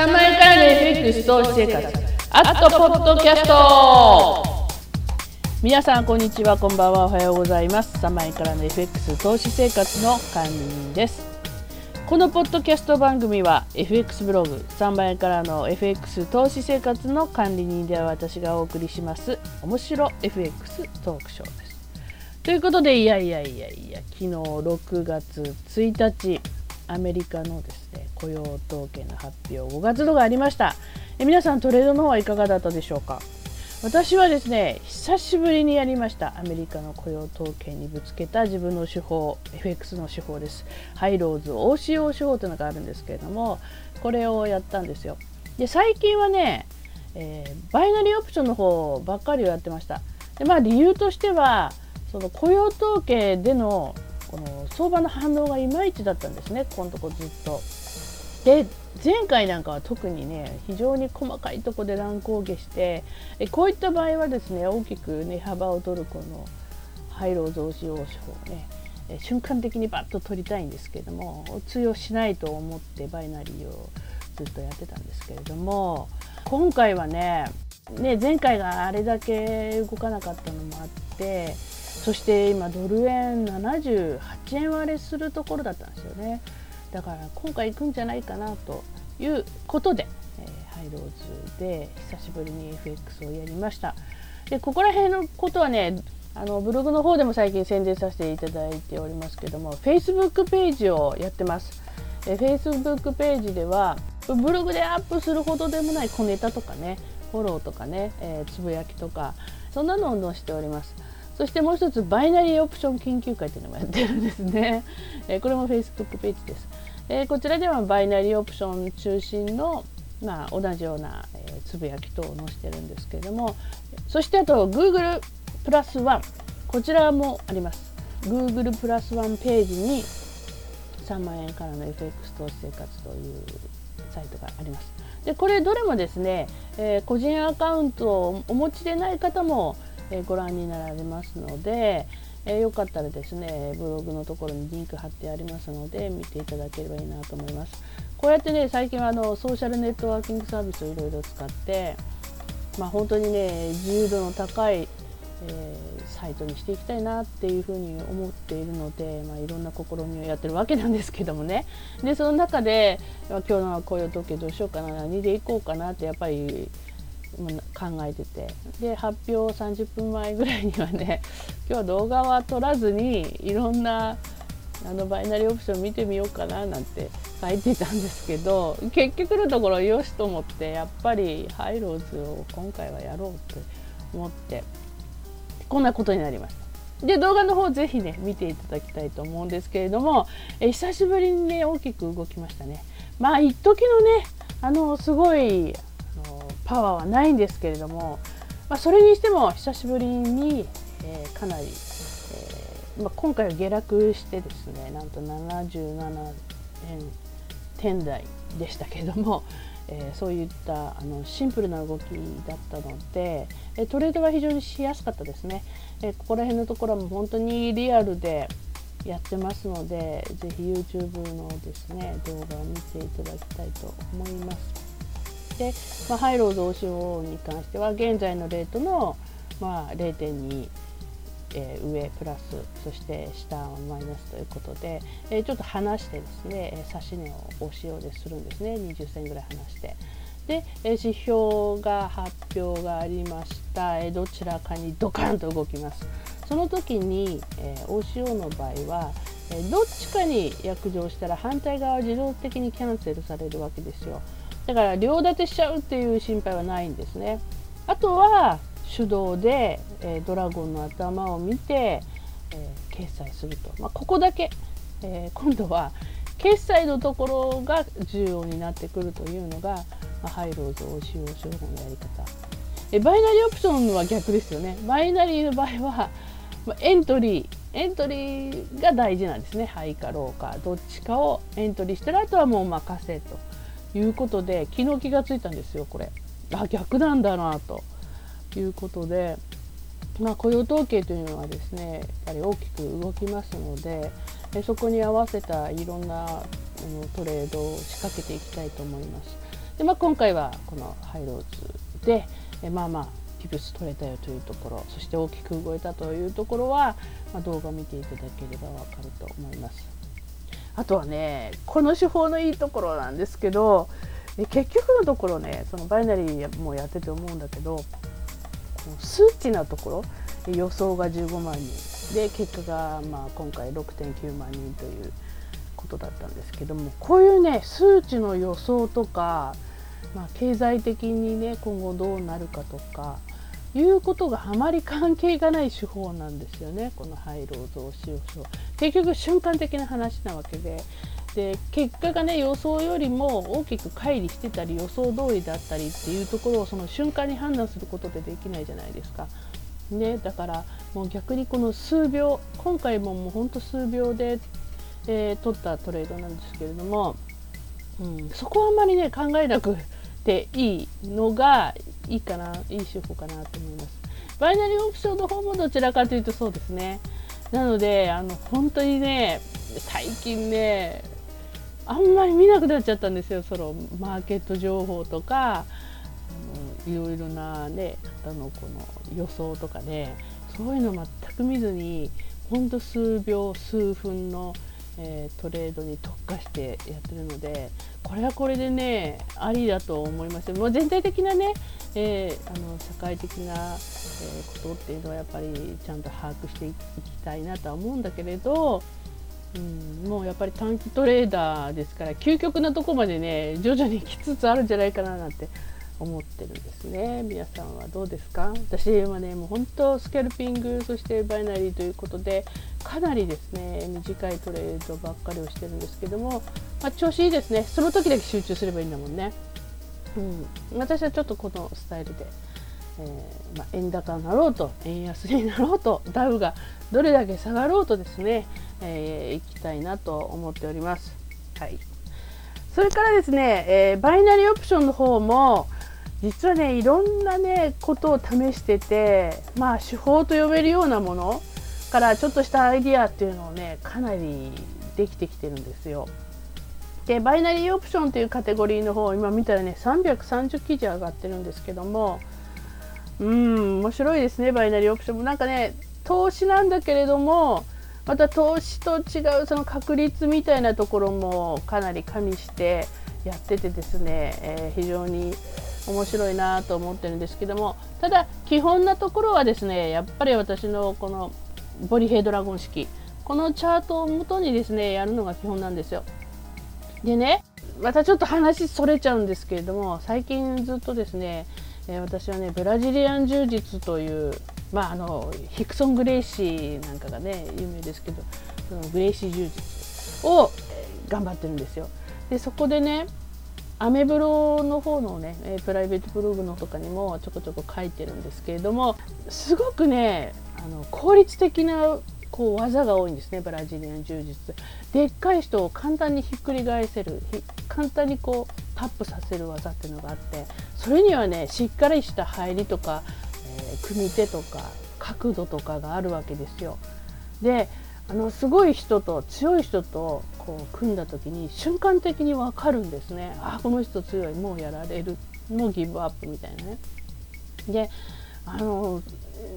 3万円からの FX 投資生活。アットポッドキャスト。皆さんこんにちはこんばんはおはようございます。3万円からの FX 投資生活の管理人です。このポッドキャスト番組は FX ブログ3万円からの FX 投資生活の管理人では私がお送りします面白 FX トークショーです。ということでいやいやいやいや昨日6月1日アメリカのですね雇用統計の発表5月度がありました。え皆さんトレードの方はいかがだったでしょうか？私はですね久しぶりにやりました。アメリカの雇用統計にぶつけた自分の手法 FX の手法です。ハイローズ OCO 手法というのがあるんですけれどもこれをやったんですよ。で最近はね、えー、バイナリーオプションの方ばっかりをやってました。でまあ理由としてはその雇用統計でのこの相場の反応がいまいちだったんですねここのとこずっと。で前回なんかは特にね非常に細かいとこで乱高下してえこういった場合はですね大きく値、幅を取るこの廃炉増資用手法をね瞬間的にバッと取りたいんですけども通用しないと思ってバイナリーをずっとやってたんですけれども今回はねね前回があれだけ動かなかったのもあってそして今ドル円78円割れするところだったんですよね。だから今回行くんじゃないかなということで、えー、ハイローズで久しぶりに FX をやりました。でここら辺のことはねあのブログの方でも最近宣伝させていただいておりますけども Facebook ページをやってます。え Facebook ページではブログでアップするほどでもない小ネタとかねフォローとかね、えー、つぶやきとかそんなのを載せております。そしてもう一つバイナリーオプション研究会というのもやってるんですね。えー、これも Facebook ページです。えー、こちらではバイナリーオプション中心のまあ、同じような、え、つぶやき等を載せてるんですけれどもそしてあと Google プラスワンこちらもあります Google プラスワンページに3万円からの FX 投資生活というサイトがありますでこれどれもですね、えー、個人アカウントをお持ちでない方もえご覧になられますので、えよかったらですねブログのところにリンク貼ってありますので見ていただければいいなと思います。こうやってね最近はあのソーシャルネットワーキングサービスをいろいろ使ってまあ、本当にね自由度の高い、えー、サイトにしていきたいなっていうふうに思っているので、まあ、いろんな試みをやってるわけなんですけどもねでその中で、ま、今日の雇用統計どうしようかな何でいこうかなってやっぱり考えててで発表30分前ぐらいにはね 今日は動画は撮らずにいろんなあのバイナリーオプション見てみようかななんて書いてたんですけど結局のところよしと思ってやっぱりハイローズを今回はやろうと思ってこんなことになりました。で動画の方ぜひね見ていただきたいと思うんですけれどもえ久しぶりにね大きく動きましたね。まあ一時のねあのすごいパワーはないんですけれども、まあ、それにしても久しぶりに、えー、かなり、えー、まあ、今回は下落してですねなんと77円点台でしたけれども、えー、そういったあのシンプルな動きだったので、えトレードは非常にしやすかったですね、えここら辺のところも本当にリアルでやってますのでぜひ YouTube のですね動画を見ていただきたいと思います。で、まあ、ハイロー増資に関しては現在のレートの、まあ、0.2、えー、上プラスそして下はマイナスということで、えー、ちょっと離してですね指し値をおしようでするんですね20銭ぐらい離して。で指標が発表がありましたどちらかにドカンと動きますその時に、えー、OCO の場合はどっちかに約定したら反対側は自動的にキャンセルされるわけですよ。だから両立てしちゃうっていう心配はないんですね。あとは手動で、え、ドラゴンの頭を見て、え、決済すると、まあ、ここだけ、え、今度は決済のところが重要になってくるというのが、まあ、ハイローズを使用手法のやり方。えバイナリーオプションは逆ですよね。バイナリーの場合は、まあ、エントリーエントリーが大事なんですね。ハイかローか。どっちかをエントリーしたらあとはもう任せと。いうことで昨日気がついたんですよこれあ逆なんだなということで、まあ、雇用統計というのはですねやっぱり大きく動きますのでそこに合わせたいろんなトレードを仕掛けていきたいと思います。で、まあ、今回はこのハイローズで、えまあまあピプス取れたよというところそして大きく動いたというところは、まあ、動画を見ていただければわかると思います。あとはねこの手法のいいところなんですけど結局のところねそのバイナリーもやってて思うんだけど数値なところ予想が15万人。で結果がまあ今回6.9万人ということだったんですけどもこういうね数値の予想とか、まあ、経済的にね今後どうなるかとかいうことがあまり関係がない手法なんですよね。この廃炉増資予想結局瞬間的な話なわけで。で結果がね予想よりも大きく乖離してたり予想通りだったりっていうところをその瞬間に判断することでできないじゃないですか。ね、だからもう逆にこの数秒今回ももうほんと数秒で、えー、取ったトレードなんですけれども、うん、そこはあんまりね考えなくていいのがいいかないい手法かなと思います。バイナリーオプションの方もどちらかというとそうですね。なのであの本当にね最近ねあんまり見なくなっちゃったんですよそのマーケット情報とかいろいろな、ね、方のこの予想とかねそういうの全く見ずにほんと数秒数分の、えー、トレードに特化してやってるのでこれはこれでねありだと思います。もう全体的なね、えー、あの社会的な、えー、ことっていうのはやっぱりちゃんと把握していきたいなとは思うんだけれどうん、もうやっぱり短期トレーダーですから究極なとこまでね徐々に来つつあるんじゃないかななんて思ってるんですね。皆さんはどうですか？私はねもう本当スキャルピングそしてバイナリーということでかなりですね短いトレードばっかりをしてるんですけども、まあ、調子いいですね。その時だけ集中すればいいんだもんね、うん、私はちょっとこのスタイルでえー、まあ、円高になろうと円安になろうとダウがどれだけ下がろうとですね、えー、いきたいなと思っております。はい、それからですね、えー、バイナリーオプションの方も実はねいろんなねことを試しててまあ手法と呼べるようなものからちょっとしたアイディアっていうのをねかなりできてきてるんですよ。でバイナリーオプションというカテゴリーの方今見たらね330記事上がってるんですけどもうん面白いですねバイナリーオプションもなんかね投資なんだけれどもまた投資と違うその確率みたいなところもかなり加味してやっててですね、えー、非常に面白いなと思ってるんですけどもただ基本なところはですねやっぱり私のこのボリヘイドラゴン式このチャートをもとにですねやるのが基本なんですよ。でねまたちょっと話それちゃうんですけれども最近ずっとですね、私はねブラジリアン柔術というまああのヒクソン・グレイシーなんかがね有名ですけどそのグレイシー柔術を頑張ってるんですよ。でそこでねアメブロの方のねプライベートブログのとかにもちょこちょこ書いてるんですけれどもすごくねあの効率的なこう技が多いんですねブラジリアン柔術でっかい人を簡単にひっくり返せる簡単にこうタップさせる技っていうのがあってそれにはねしっかりした入りとか、えー、組み手とか角度とかがあるわけですよ。であのすごい人と強い人とこう組んだ時に瞬間的に分かるんですねあこの人強いもうやられるもうギブアップみたいなね。であの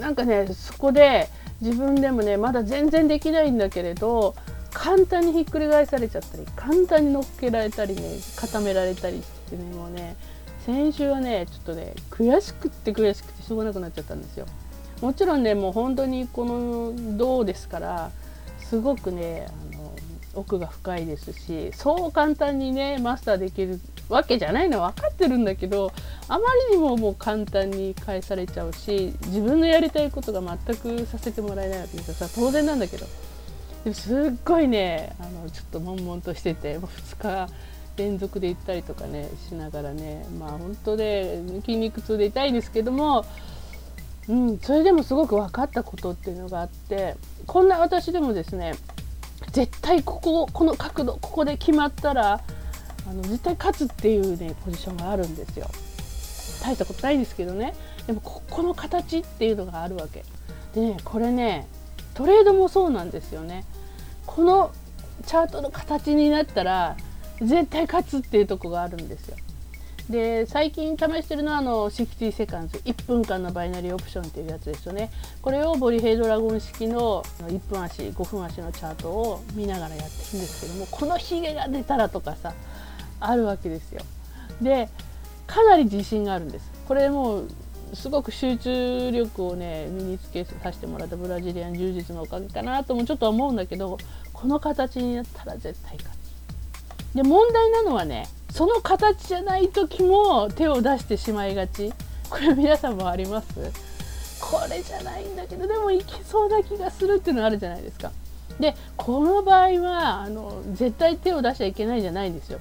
なんかねそこで自分でもねまだ全然できないんだけれど簡単にひっくり返されちゃったり簡単に乗っけられたりね固められたりしてねもうね先週はねちょっとね悔しくって悔しくてしょうがなくなっちゃったんですよ。もちろんねもう本当にこの銅ですからすごくねあの奥が深いですしそう簡単にねマスターできるわけじゃないのは分かってるんだけどあまりにももう簡単に返されちゃうし自分のやりたいことが全くさせてもらえないわけですよ。当然なんだけど。でもすっごいねあのちょっと悶々としててもう2日連続で行ったりとかねしながらねまあ本当で筋肉痛で痛いんですけども、うん、それでもすごく分かったことっていうのがあってこんな私でもですね絶対こここの角度ここで決まったらあの絶対勝つっていうねポジションがあるんですよ。大したことないですけどね。でもここの形っていうのがあるわけ。でねこれねトレードもそうなんですよね。このチャートの形になったら絶対勝つっていうとこがあるんですよ。で最近試してるのはあの60セカンズ。1分間のバイナリーオプションっていうやつですよね。これをボリヘイドラゴン式の1分足5分足のチャートを見ながらやってるんですけどもこのヒゲが出たらとかさあるわけですよ。でかなり自信があるんです。これもうすごく集中力をね身につけさせてもらったブラジリアン柔術のおかげかなともちょっと思うんだけどこの形になったら絶対勝つ。で問題なのはねその形じゃない時も手を出してしまいがち。これ皆さんもあります？これじゃないんだけどでもいけそうな気がするっていうのがあるじゃないですか。でこの場合はあの絶対手を出しちゃいけないじゃないんですよ。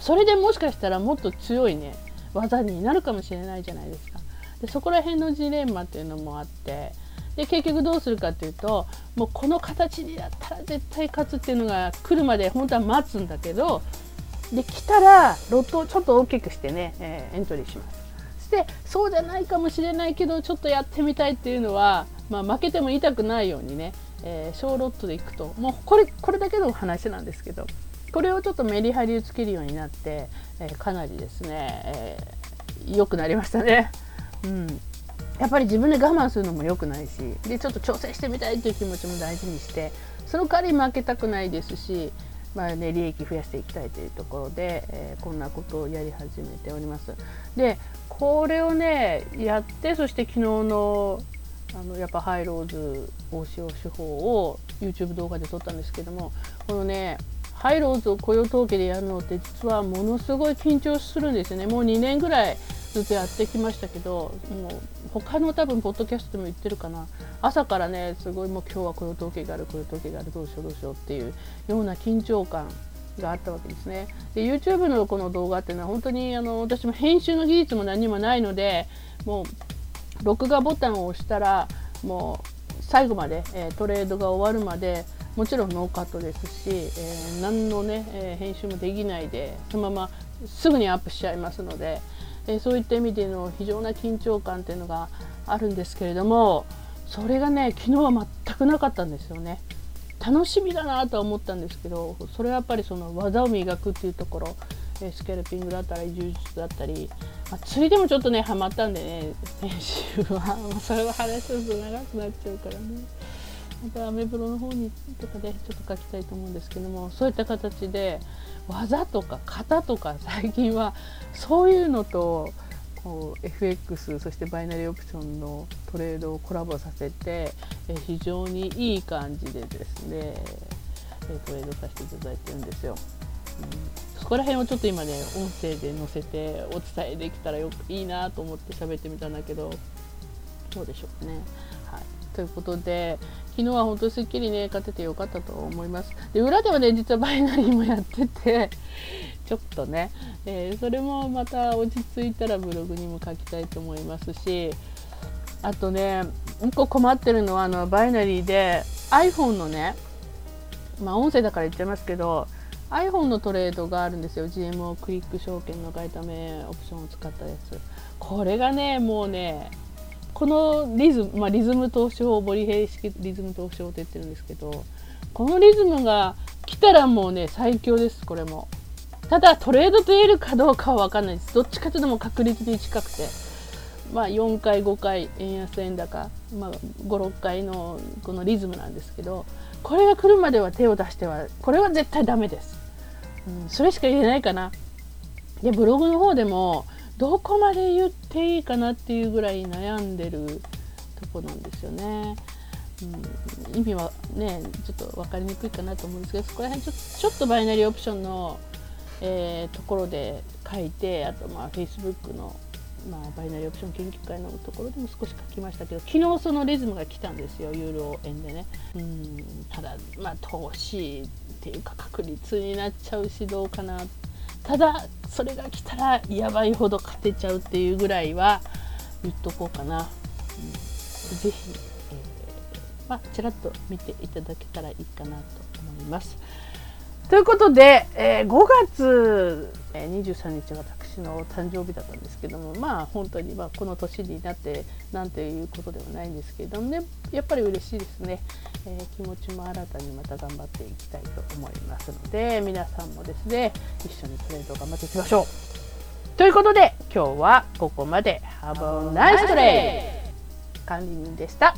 それでもしかしたらもっと強いね技になるかもしれないじゃないですか。でそこら辺のジレンマっていうのもあって。で結局どうするかっていうともうこの形になったら絶対勝つっていうのが来るまで本当は待つんだけどで来たらロットをちょっと大きくしてね、えー、エントリーします。そしてそうじゃないかもしれないけどちょっとやってみたいっていうのは、まあ、負けても痛くないようにね、えー、小ロットでいくともうこれこれだけの話なんですけどこれをちょっとメリハリをつけるようになって、えー、かなりですね、えー、良くなりましたね。うんやっぱり自分で我慢するのも良くないしでちょっと挑戦してみたいという気持ちも大事にしてその代わり負けたくないですしまあね、利益増やしていきたいというところで、えー、こんなことをやり始めております。でこれをねやってそして昨日のあのやっぱハイローズ大塩手法を YouTube 動画で撮ったんですけどもこのねハイローズを雇用統計でやるのって実はものすごい緊張するんですよねもう2年ぐらいずっとやってきましたけどもう他の多分ポッドキャストでも言ってるかな朝からねすごいもう今日は雇用統計がある雇用統計があるどうしようどうしようっていうような緊張感があったわけですね。で YouTube のこの動画っていうのは本当にあの私も編集の技術も何もないのでもう録画ボタンを押したらもう最後まで、え、トレードが終わるまでもちろんノーカットですし、えー、何のね、え、編集もできないでそのまますぐにアップしちゃいますので、えそういった意味での非常な緊張感っていうのがあるんですけれどもそれがね昨日は全くなかったんですよね。楽しみだなとは思ったんですけどそれはやっぱりその技を磨くっていうところスケルピングだったり柔術だったり、まあ、釣りでもちょっとねハマったんでね練習はそれは話すと長くなっちゃうからねまたアメブロの方にとかでちょっと書きたいと思うんですけどもそういった形で技とか型とか最近はそういうのとこう FX そしてバイナリーオプションのトレードをコラボさせて非常にいい感じでですねトレードさせていただいてるんですよ。うん、そこら辺をちょっと今ね音声で載せてお伝えできたらよくいいなと思って喋ってみたんだけどどうでしょうかね。ということで昨日は本当にすっきりね勝ててよかったと思います。で裏ではね実はバイナリーもやってて ちょっとね、えー、それもまた落ち着いたらブログにも書きたいと思いますしあとね1個困ってるのはあのバイナリーで iPhone のねまあ音声だから言っちゃいますけど iPhone のトレードがあるんですよ GMO クリック証券の外為オプションを使ったやつこれがねもうねこのリズム、まあ、リズム投資法ボリヘイ式リズム投資法って言ってるんですけどこのリズムが来たらもうね最強ですこれも。ただトレードと言えるかどうかは分かんないです。どっちかというとも確率に近くて。まあ4回5回円安円高、まあ、56回のこのリズムなんですけどこれが来るまでは手を出してはこれは絶対ダメです、うん、それしか言えないかな。でブログの方でもどこまで言っていいかなっていうぐらい悩んでるとこなんですよね。うん、意味はねちょっと分かりにくいかなと思うんですけどそこら辺ちょちょっとバイナリーオプションの、えー、ところで書いてあとまあ Facebook の、まあ、バイナリーオプション研究会のところでも少し書きましたけど昨日そのリズムが来たんですよユーロ円でね。うんただまあ投資っていうか確率になっちゃうしどうかなっただそれが来たらやばいほど勝てちゃうっていうぐらいは言っとこうかな、うん、ぜひ、えー、まあ、ちらっと見ていただけたらいいかなと思います。ということで、えー、5月、え、23日は私の誕生日だったんですけどもまあ本当にまあこの年になってなんていうことではないんですけれどもねやっぱり嬉しいですね、えー、気持ちも新たにまた頑張っていきたいと思いますので皆さんもですね一緒にトレード頑張っていきましょうということで今日はここまで Have a nice day! 管理人でした。